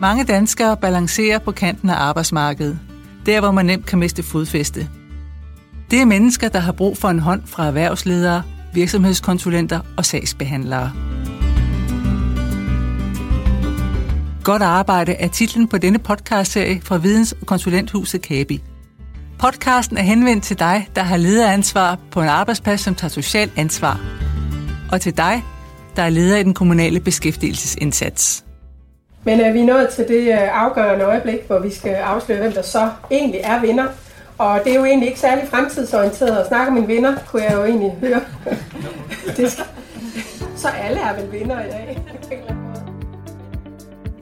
Mange danskere balancerer på kanten af arbejdsmarkedet. Der, hvor man nemt kan miste fodfæste. Det er mennesker, der har brug for en hånd fra erhvervsledere, virksomhedskonsulenter og sagsbehandlere. Godt arbejde er titlen på denne podcastserie fra Videns- og Konsulenthuset Kabi. Podcasten er henvendt til dig, der har lederansvar på en arbejdsplads, som tager socialt ansvar. Og til dig, der er leder i den kommunale beskæftigelsesindsats. Men øh, er vi nået til det øh, afgørende øjeblik, hvor vi skal afsløre, hvem der så egentlig er vinder. Og det er jo egentlig ikke særlig fremtidsorienteret at snakke om en vinder, kunne jeg jo egentlig høre. det skal... Så alle er vel vinder i dag.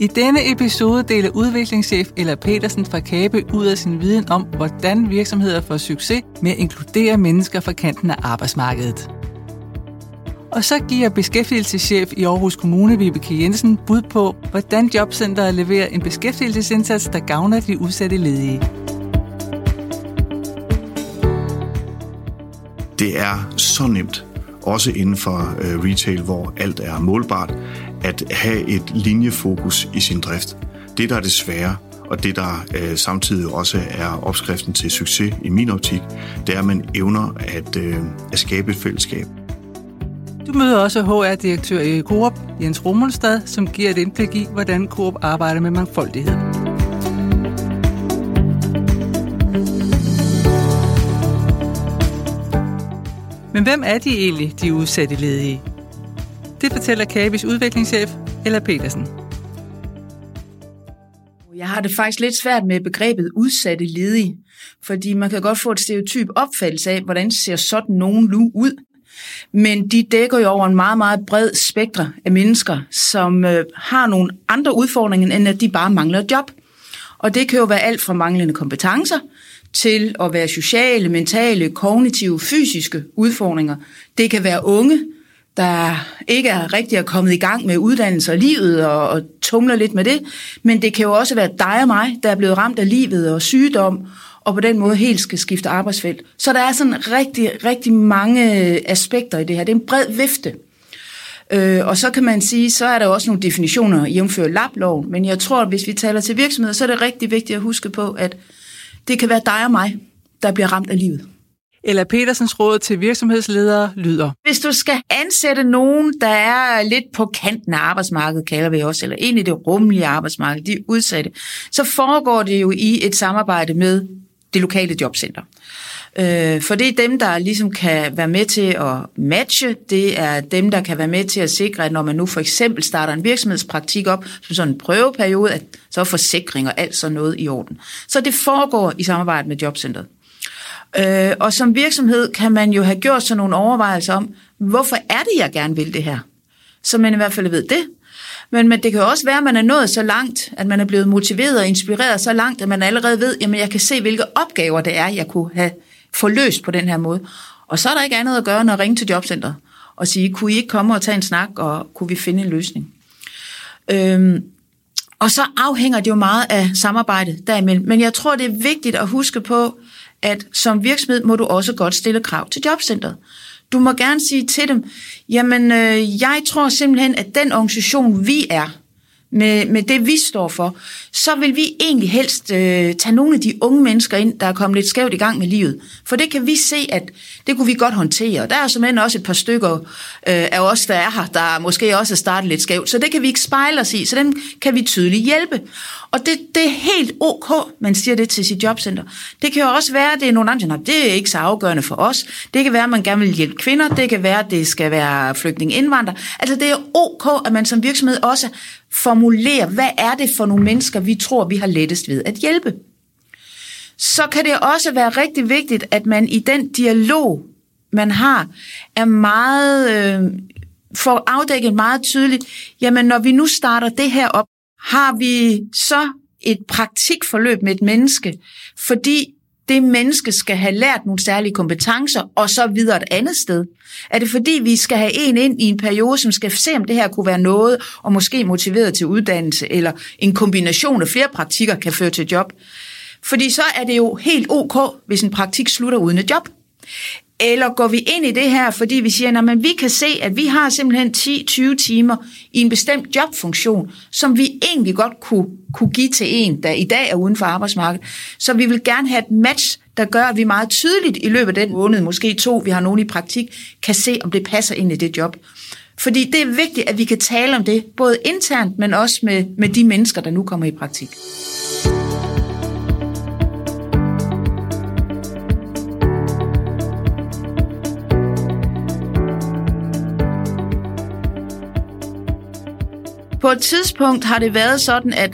I denne episode deler udviklingschef Ella Petersen fra Kabe ud af sin viden om, hvordan virksomheder får succes med at inkludere mennesker fra kanten af arbejdsmarkedet. Og så giver beskæftigelseschef i Aarhus Kommune, Vibeke Jensen, bud på, hvordan Jobcenteret leverer en beskæftigelsesindsats, der gavner de udsatte ledige. Det er så nemt, også inden for øh, retail, hvor alt er målbart, at have et linjefokus i sin drift. Det, der er det svære, og det, der øh, samtidig også er opskriften til succes i min optik, det er, at man evner at, øh, at skabe et fællesskab. Du møder også HR-direktør i Coop, Jens Rummelstad, som giver et indblik i, hvordan Coop arbejder med mangfoldighed. Men hvem er de egentlig, de udsatte ledige? Det fortæller Kabis udviklingschef, Ella Petersen. Jeg har det faktisk lidt svært med begrebet udsatte ledige, fordi man kan godt få et stereotyp opfattelse af, hvordan ser sådan nogen nu ud. Men de dækker jo over en meget, meget bred spektre af mennesker, som øh, har nogle andre udfordringer, end at de bare mangler et job. Og det kan jo være alt fra manglende kompetencer til at være sociale, mentale, kognitive, fysiske udfordringer. Det kan være unge, der ikke er rigtig er kommet i gang med uddannelse og livet og, og tumler lidt med det. Men det kan jo også være dig og mig, der er blevet ramt af livet og sygdom, og på den måde helt skal skifte arbejdsfelt. Så der er sådan rigtig, rigtig mange øh, aspekter i det her. Det er en bred vifte. Øh, og så kan man sige, så er der også nogle definitioner jævnfører labloven, men jeg tror, at hvis vi taler til virksomheder, så er det rigtig vigtigt at huske på, at det kan være dig og mig, der bliver ramt af livet. Ella Petersens råd til virksomhedsledere lyder. Hvis du skal ansætte nogen, der er lidt på kanten af arbejdsmarkedet, kalder vi også, eller ind i det rummelige arbejdsmarked, de udsatte, så foregår det jo i et samarbejde med det lokale jobcenter. Øh, for det er dem, der ligesom kan være med til at matche. Det er dem, der kan være med til at sikre, at når man nu for eksempel starter en virksomhedspraktik op, som sådan en prøveperiode, at så er forsikring og alt sådan noget i orden. Så det foregår i samarbejde med jobcentret. Øh, og som virksomhed kan man jo have gjort sådan nogle overvejelser om, hvorfor er det, jeg gerne vil det her? Så man i hvert fald ved det. Men, men det kan jo også være, at man er nået så langt, at man er blevet motiveret og inspireret så langt, at man allerede ved, at jeg kan se, hvilke opgaver det er, jeg kunne have forløst på den her måde. Og så er der ikke andet at gøre, end at ringe til jobcentret og sige, kunne I ikke komme og tage en snak, og kunne vi finde en løsning? Øhm, og så afhænger det jo meget af samarbejdet derimellem. Men jeg tror, det er vigtigt at huske på, at som virksomhed må du også godt stille krav til jobcentret. Du må gerne sige til dem, jamen øh, jeg tror simpelthen, at den organisation, vi er, med, med det, vi står for, så vil vi egentlig helst øh, tage nogle af de unge mennesker ind, der er kommet lidt skævt i gang med livet. For det kan vi se, at det kunne vi godt håndtere. Der er simpelthen også et par stykker øh, af os, der er her, der måske også er startet lidt skævt. Så det kan vi ikke spejle os i, så dem kan vi tydeligt hjælpe. Og det, det er helt ok, man siger det til sit jobcenter. Det kan jo også være, at det er nogle andre, det er ikke så afgørende for os. Det kan være, at man gerne vil hjælpe kvinder. Det kan være, at det skal være flygtning indvandrer. Altså det er ok, at man som virksomhed også formulerer, hvad er det for nogle mennesker, vi tror, vi har lettest ved at hjælpe. Så kan det også være rigtig vigtigt, at man i den dialog, man har, er meget, øh, får afdækket meget tydeligt, jamen når vi nu starter det her op, har vi så et praktikforløb med et menneske, fordi det menneske skal have lært nogle særlige kompetencer, og så videre et andet sted? Er det fordi, vi skal have en ind i en periode, som skal se, om det her kunne være noget, og måske motiveret til uddannelse, eller en kombination af flere praktikker kan føre til job? Fordi så er det jo helt ok, hvis en praktik slutter uden et job. Eller går vi ind i det her, fordi vi siger, at vi kan se, at vi har simpelthen 10-20 timer i en bestemt jobfunktion, som vi egentlig godt kunne, kunne give til en, der i dag er uden for arbejdsmarkedet. Så vi vil gerne have et match, der gør, at vi meget tydeligt i løbet af den måned, måske to, vi har nogen i praktik, kan se, om det passer ind i det job. Fordi det er vigtigt, at vi kan tale om det, både internt, men også med, med de mennesker, der nu kommer i praktik. På et tidspunkt har det været sådan, at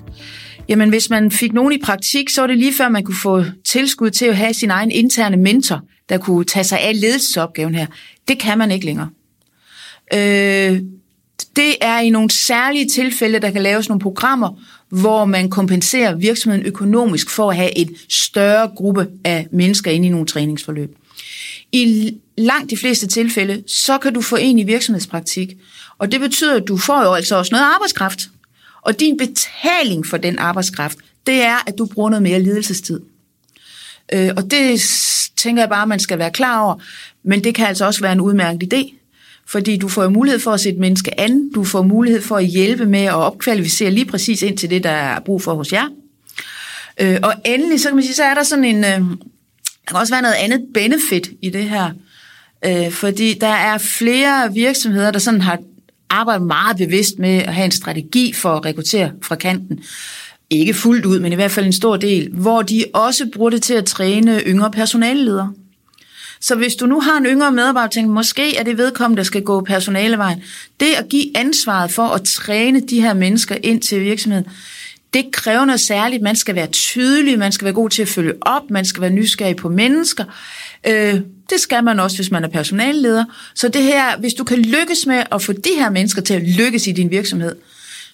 jamen, hvis man fik nogen i praktik, så var det lige før, man kunne få tilskud til at have sin egen interne mentor, der kunne tage sig af ledelsesopgaven her. Det kan man ikke længere. Øh, det er i nogle særlige tilfælde, der kan laves nogle programmer, hvor man kompenserer virksomheden økonomisk for at have et større gruppe af mennesker inde i nogle træningsforløb. I langt de fleste tilfælde, så kan du få en i virksomhedspraktik, og det betyder, at du får jo altså også noget arbejdskraft. Og din betaling for den arbejdskraft, det er, at du bruger noget mere lidelsestid. Øh, og det tænker jeg bare, man skal være klar over. Men det kan altså også være en udmærket idé. Fordi du får mulighed for at sætte menneske an, du får mulighed for at hjælpe med at opkvalificere lige præcis ind til det, der er brug for hos jer. Øh, og endelig, så kan man sige, så er der sådan en, øh, der kan også være noget andet benefit i det her. Øh, fordi der er flere virksomheder, der sådan har arbejde meget bevidst med at have en strategi for at rekruttere fra kanten. Ikke fuldt ud, men i hvert fald en stor del, hvor de også bruger det til at træne yngre personalledere. Så hvis du nu har en yngre medarbejder, og tænker, måske er det vedkommende, der skal gå personalevejen. Det at give ansvaret for at træne de her mennesker ind til virksomheden, det kræver noget særligt. Man skal være tydelig, man skal være god til at følge op, man skal være nysgerrig på mennesker. Øh, det skal man også, hvis man er personalleder. Så det her, hvis du kan lykkes med at få de her mennesker til at lykkes i din virksomhed,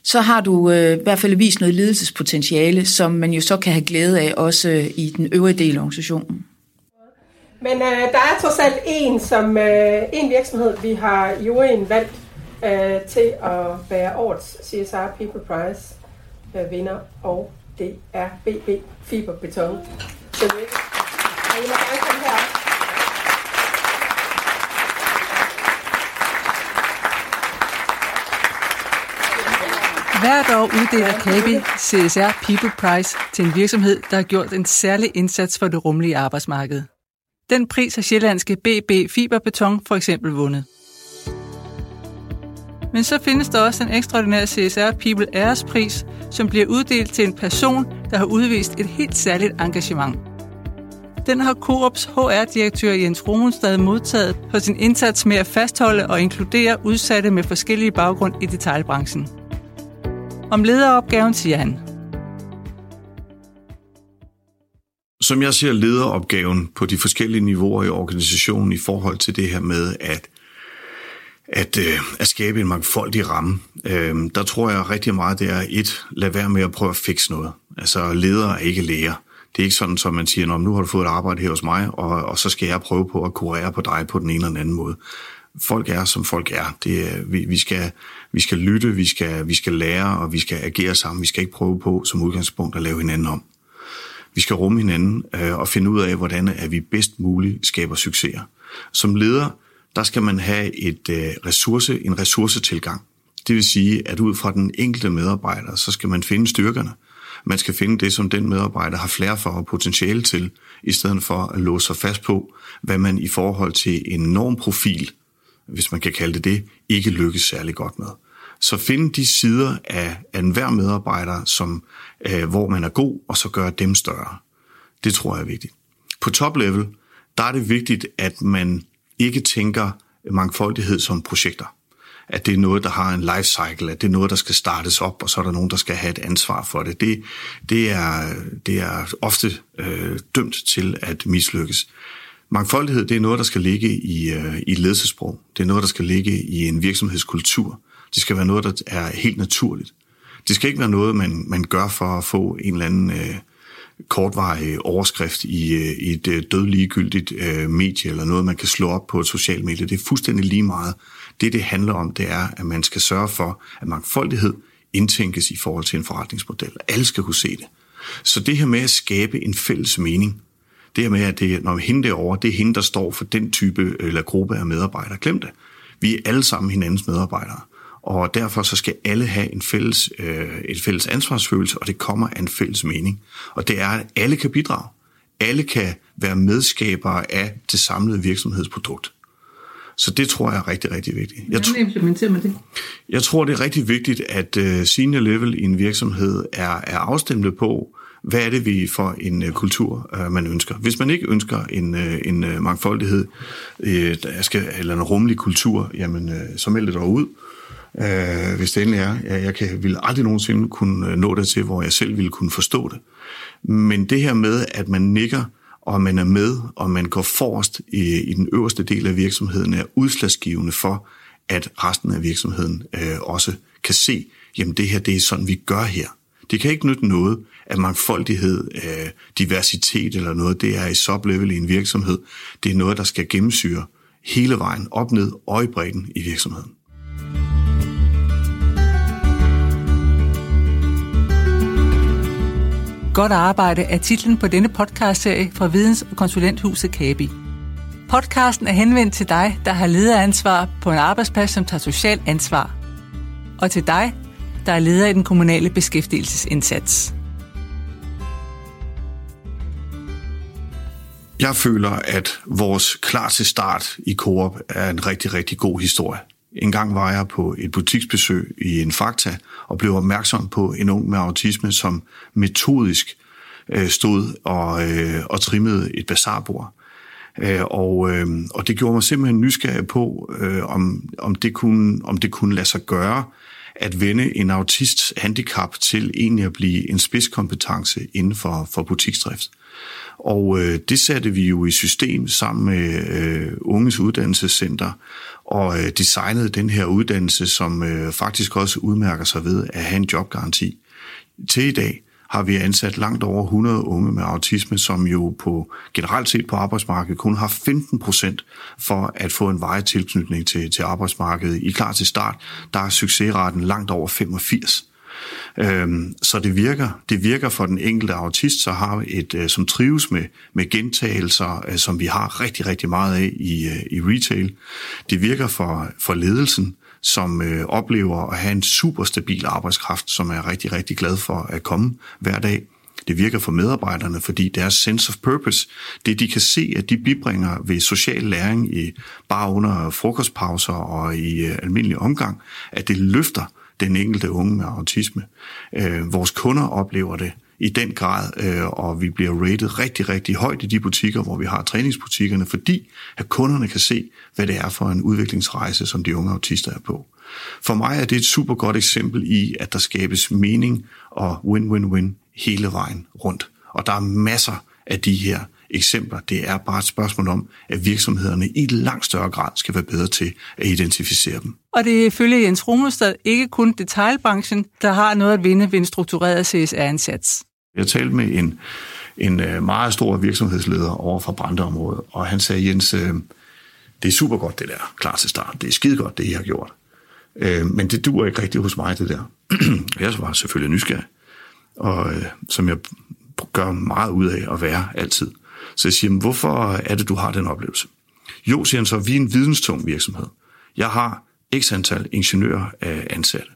så har du øh, i hvert fald vist noget ledelsespotentiale, som man jo så kan have glæde af også øh, i den øvrige del af organisationen. Men øh, der er trods alt en, som, øh, en virksomhed, vi har i juryen valgt øh, til at være årets CSR People Prize øh, vinder, og det er BB Fiberbeton. Så I må gerne komme herop. Hvert år uddeler KABI CSR People Prize til en virksomhed, der har gjort en særlig indsats for det rummelige arbejdsmarked. Den pris har sjællandske BB Fiberbeton for eksempel vundet. Men så findes der også en ekstraordinær CSR People Pris, som bliver uddelt til en person, der har udvist et helt særligt engagement. Den har Coops HR-direktør Jens Rohenstad modtaget for sin indsats med at fastholde og inkludere udsatte med forskellige baggrund i detaljbranchen. Om lederopgaven siger han. Som jeg ser lederopgaven på de forskellige niveauer i organisationen i forhold til det her med at, at, øh, at skabe en mangfoldig ramme, øh, der tror jeg rigtig meget, det er et, lad være med at prøve at fikse noget. Altså ledere er ikke læger. Det er ikke sådan, som man siger, nu har du fået et arbejde her hos mig, og, og så skal jeg prøve på at kurere på dig på den ene eller den anden måde folk er, som folk er. Det vi, vi, skal, vi skal lytte, vi skal, vi skal lære, og vi skal agere sammen. Vi skal ikke prøve på som udgangspunkt at lave hinanden om. Vi skal rumme hinanden øh, og finde ud af, hvordan er vi bedst muligt skaber succeser. Som leder, der skal man have et øh, ressource, en ressourcetilgang. Det vil sige, at ud fra den enkelte medarbejder, så skal man finde styrkerne. Man skal finde det, som den medarbejder har flere for og potentiale til, i stedet for at låse sig fast på, hvad man i forhold til en normprofil hvis man kan kalde det det, ikke lykkes særlig godt med. Så find de sider af, af enhver medarbejder, som, øh, hvor man er god, og så gøre dem større. Det tror jeg er vigtigt. På top-level, der er det vigtigt, at man ikke tænker mangfoldighed som projekter. At det er noget, der har en life cycle, at det er noget, der skal startes op, og så er der nogen, der skal have et ansvar for det. Det, det, er, det er ofte øh, dømt til at mislykkes. Mangfoldighed, det er noget, der skal ligge i, øh, i ledelsesprog. Det er noget, der skal ligge i en virksomhedskultur. Det skal være noget, der er helt naturligt. Det skal ikke være noget, man, man gør for at få en eller anden øh, kortvarig overskrift i, øh, i et øh, dødligegyldigt øh, medie, eller noget, man kan slå op på et socialt medie. Det er fuldstændig lige meget. Det, det handler om, det er, at man skal sørge for, at mangfoldighed indtænkes i forhold til en forretningsmodel. Alle skal kunne se det. Så det her med at skabe en fælles mening, det her med, at det, når hende derovre, det er hende, der står for den type eller gruppe af medarbejdere. Glem det. Vi er alle sammen hinandens medarbejdere. Og derfor så skal alle have en fælles, øh, et fælles ansvarsfølelse, og det kommer af en fælles mening. Og det er, at alle kan bidrage. Alle kan være medskabere af det samlede virksomhedsprodukt. Så det tror jeg er rigtig, rigtig vigtigt. Jeg Hvordan implementerer man det? Jeg tror, det er rigtig vigtigt, at uh, senior level i en virksomhed er, er afstemt på, hvad er det vi for en øh, kultur, øh, man ønsker. Hvis man ikke ønsker en, øh, en øh, mangfoldighed, øh, der skal, eller en rummelig kultur, jamen, øh, så meld det dog ud. Øh, hvis det endelig er. Jeg, jeg kan, vil aldrig nogensinde kunne øh, nå det til, hvor jeg selv ville kunne forstå det. Men det her med, at man nikker og man er med, og man går forrest i, i den øverste del af virksomheden, er udslagsgivende for, at resten af virksomheden øh, også kan se, jamen det her, det er sådan, vi gør her. Det kan ikke nytte noget, at mangfoldighed, øh, diversitet eller noget, det er i sublevel i en virksomhed. Det er noget, der skal gennemsyre hele vejen op, ned og i bredden i virksomheden. Godt arbejde er titlen på denne podcastserie fra Videns- og Konsulenthuset Kabi. Podcasten er henvendt til dig, der har lederansvar på en arbejdsplads, som tager socialt ansvar. Og til dig, der er leder i den kommunale beskæftigelsesindsats. Jeg føler, at vores klar til start i Coop er en rigtig, rigtig god historie. En gang var jeg på et butiksbesøg i en Fakta og blev opmærksom på en ung med autisme, som metodisk øh, stod og, øh, og trimmede et bazarbord. Øh, og, øh, og det gjorde mig simpelthen nysgerrig på, øh, om, om, det kunne, om det kunne lade sig gøre at vende en autists handicap til egentlig at blive en spidskompetence inden for, for butiksdrift. Og øh, det satte vi jo i system sammen med øh, Unges Uddannelsescenter og øh, designede den her uddannelse, som øh, faktisk også udmærker sig ved at have en jobgaranti. Til i dag har vi ansat langt over 100 unge med autisme, som jo på generelt set på arbejdsmarkedet kun har 15 procent for at få en veje tilknytning til, til arbejdsmarkedet. I klar til start, der er succesraten langt over 85. Øhm, så det virker. Det virker for den enkelte autist, så har et, øh, som trives med, med gentagelser, øh, som vi har rigtig, rigtig meget af i, øh, i retail. Det virker for, for ledelsen, som øh, oplever at have en super stabil arbejdskraft, som er rigtig, rigtig glad for at komme hver dag. Det virker for medarbejderne, fordi deres sense of purpose, det de kan se, at de bibringer ved social læring i bare under frokostpauser og i øh, almindelig omgang, at det løfter den enkelte unge med autisme. Øh, vores kunder oplever det i den grad, øh, og vi bliver rated rigtig, rigtig højt i de butikker, hvor vi har træningsbutikkerne, fordi at kunderne kan se, hvad det er for en udviklingsrejse, som de unge autister er på. For mig er det et super godt eksempel i, at der skabes mening og win-win-win hele vejen rundt. Og der er masser af de her eksempler. Det er bare et spørgsmål om, at virksomhederne i langt større grad skal være bedre til at identificere dem. Og det er ifølge Jens Rumestad ikke kun detailbranchen, der har noget at vinde ved en struktureret CSR-indsats. Jeg talte med en, en øh, meget stor virksomhedsleder over fra Brandeområdet, og han sagde, Jens, øh, det er super godt det der, klar til start. Det er skide godt, det I har gjort. Øh, men det duer ikke rigtigt hos mig, det der. jeg var selvfølgelig nysgerrig, og som jeg gør meget ud af at være altid. Så jeg siger, hvorfor er det, du har den oplevelse? Jo, siger han så, vi er en videnstung virksomhed. Jeg har x antal ingeniører ansatte,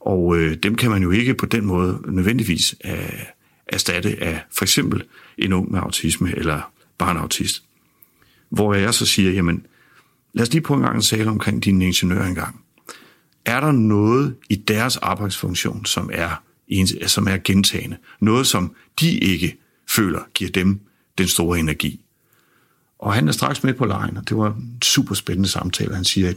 og øh, dem kan man jo ikke på den måde nødvendigvis øh, erstatte af for eksempel en ung med autisme eller barnautist. autist. Hvor jeg så siger, jamen lad os lige på en gang tale omkring dine ingeniører engang. Er der noget i deres arbejdsfunktion, som er, som er gentagende? Noget, som de ikke føler giver dem den store energi. Og han er straks med på lejen, og det var en super spændende samtale. Han siger, at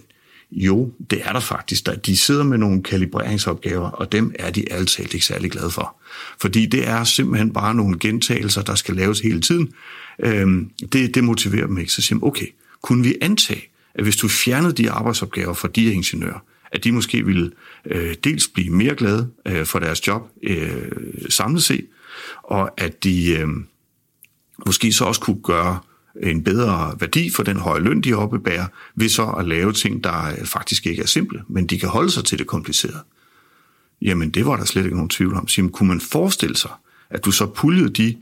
jo, det er der faktisk. De sidder med nogle kalibreringsopgaver, og dem er de altid ikke særlig glade for. Fordi det er simpelthen bare nogle gentagelser, der skal laves hele tiden. Øhm, det, det motiverer dem ikke. Så siger man, okay, kunne vi antage, at hvis du fjernede de arbejdsopgaver fra de ingeniører, at de måske ville øh, dels blive mere glade øh, for deres job øh, samlet set, og at de øh, måske så også kunne gøre en bedre værdi for den høje løn, de oppebærer, ved så at lave ting, der faktisk ikke er simple, men de kan holde sig til det komplicerede. Jamen, det var der slet ikke nogen tvivl om. Så, kunne man forestille sig, at du så puljede de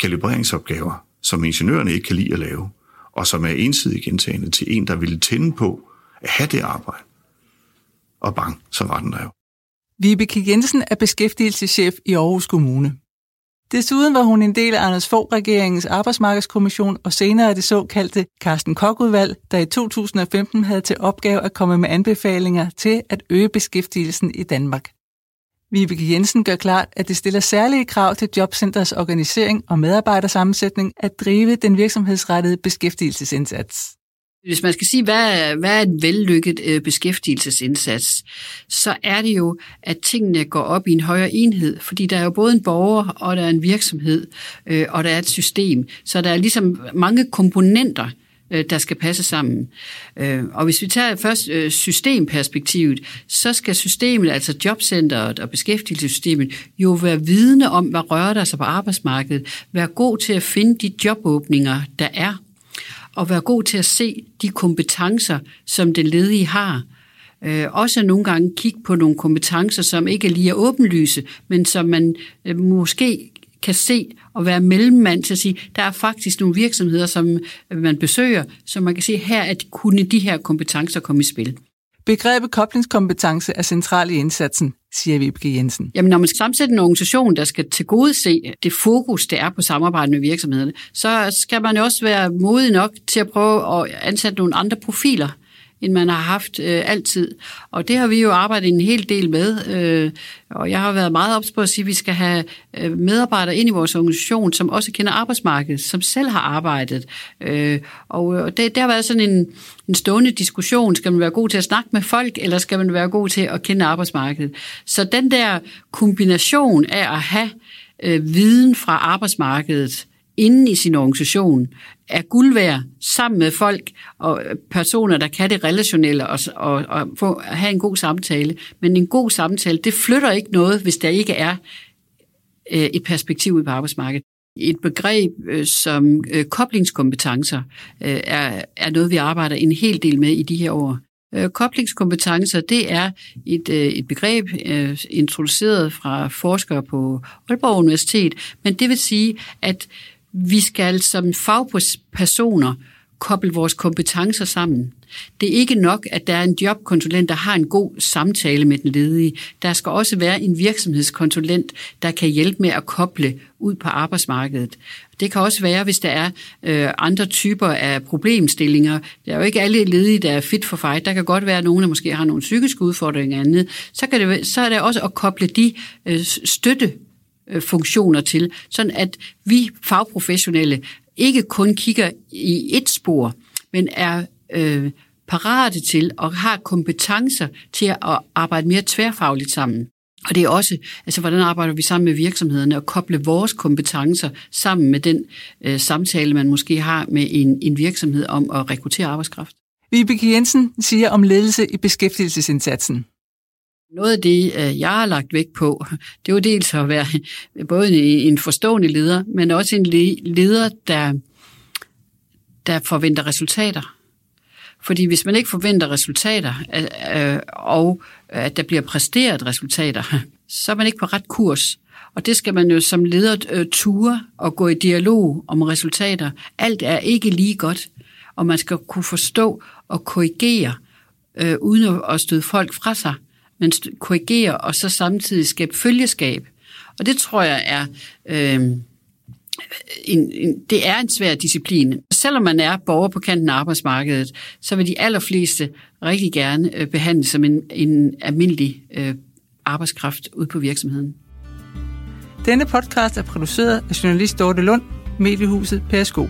kalibreringsopgaver som ingeniørerne ikke kan lide at lave, og som er ensidigt gentagende til en, der ville tænde på at have det arbejde. Og bang, så var den der jo. Vibeke Jensen er beskæftigelseschef i Aarhus Kommune. Desuden var hun en del af Anders Fogh regeringens arbejdsmarkedskommission og senere det såkaldte Carsten Koch-udvalg, der i 2015 havde til opgave at komme med anbefalinger til at øge beskæftigelsen i Danmark. Vibeke Jensen gør klart, at det stiller særlige krav til Jobcenters organisering og medarbejdersammensætning at drive den virksomhedsrettede beskæftigelsesindsats. Hvis man skal sige, hvad, hvad er en vellykket øh, beskæftigelsesindsats, så er det jo, at tingene går op i en højere enhed, fordi der er jo både en borger, og der er en virksomhed, øh, og der er et system. Så der er ligesom mange komponenter, øh, der skal passe sammen. Og hvis vi tager først systemperspektivet, så skal systemet, altså jobcenteret og beskæftigelsessystemet, jo være vidne om, hvad rører der sig på arbejdsmarkedet, være god til at finde de jobåbninger, der er, og være god til at se de kompetencer, som den ledige har. Øh, også nogle gange kigge på nogle kompetencer, som ikke lige er åbenlyse, men som man øh, måske kan se og være mellemmand til at sige, der er faktisk nogle virksomheder, som man besøger, så man kan se, her at kunne de her kompetencer komme i spil. Begrebet koblingskompetence er central i indsatsen, siger Vibke Jensen. Jamen, når man skal sammensætte en organisation, der skal tilgodese det fokus, der er på samarbejde med virksomhederne, så skal man jo også være modig nok til at prøve at ansætte nogle andre profiler end man har haft øh, altid. Og det har vi jo arbejdet en hel del med, øh, og jeg har været meget ops på at sige, at vi skal have øh, medarbejdere ind i vores organisation, som også kender arbejdsmarkedet, som selv har arbejdet. Øh, og øh, det, det har været sådan en, en stående diskussion. Skal man være god til at snakke med folk, eller skal man være god til at kende arbejdsmarkedet? Så den der kombination af at have øh, viden fra arbejdsmarkedet, inden i sin organisation er guld værd sammen med folk og øh, personer, der kan det relationelle og, og, og få, have en god samtale. Men en god samtale, det flytter ikke noget, hvis der ikke er øh, et perspektiv ud på arbejdsmarkedet. Et begreb øh, som øh, koblingskompetencer øh, er, er noget, vi arbejder en hel del med i de her år. Øh, koblingskompetencer, det er et, øh, et begreb øh, introduceret fra forskere på Aalborg Universitet, men det vil sige, at vi skal som fagpersoner koble vores kompetencer sammen. Det er ikke nok, at der er en jobkonsulent, der har en god samtale med den ledige. Der skal også være en virksomhedskonsulent, der kan hjælpe med at koble ud på arbejdsmarkedet. Det kan også være, hvis der er øh, andre typer af problemstillinger. Der er jo ikke alle ledige, der er fit for fight. Der kan godt være nogen, der måske har nogle psykiske udfordringer andet. Så, kan det, så er det også at koble de øh, støtte Øh, funktioner til, sådan at vi fagprofessionelle ikke kun kigger i et spor, men er øh, parate til og har kompetencer til at arbejde mere tværfagligt sammen. Og det er også, altså hvordan arbejder vi sammen med virksomhederne og koble vores kompetencer sammen med den øh, samtale, man måske har med en, en virksomhed om at rekruttere arbejdskraft. Vibeke Jensen siger om ledelse i beskæftigelsesindsatsen. Noget af det, øh, jeg har lagt vægt på, det var dels at være både en forstående leder, men også en leder, der, der forventer resultater. Fordi hvis man ikke forventer resultater, øh, øh, og at der bliver præsteret resultater, så er man ikke på ret kurs. Og det skal man jo som leder ture og gå i dialog om resultater. Alt er ikke lige godt, og man skal kunne forstå og korrigere, øh, uden at støde folk fra sig men korrigere og så samtidig skabe følgeskab. Og det tror jeg er... Øh, en, en, det er en svær disciplin. Selvom man er borger på kanten af arbejdsmarkedet, så vil de allerfleste rigtig gerne øh, behandles som en, en almindelig øh, arbejdskraft ud på virksomheden. Denne podcast er produceret af journalist Dorte Lund, mediehuset Pæresko.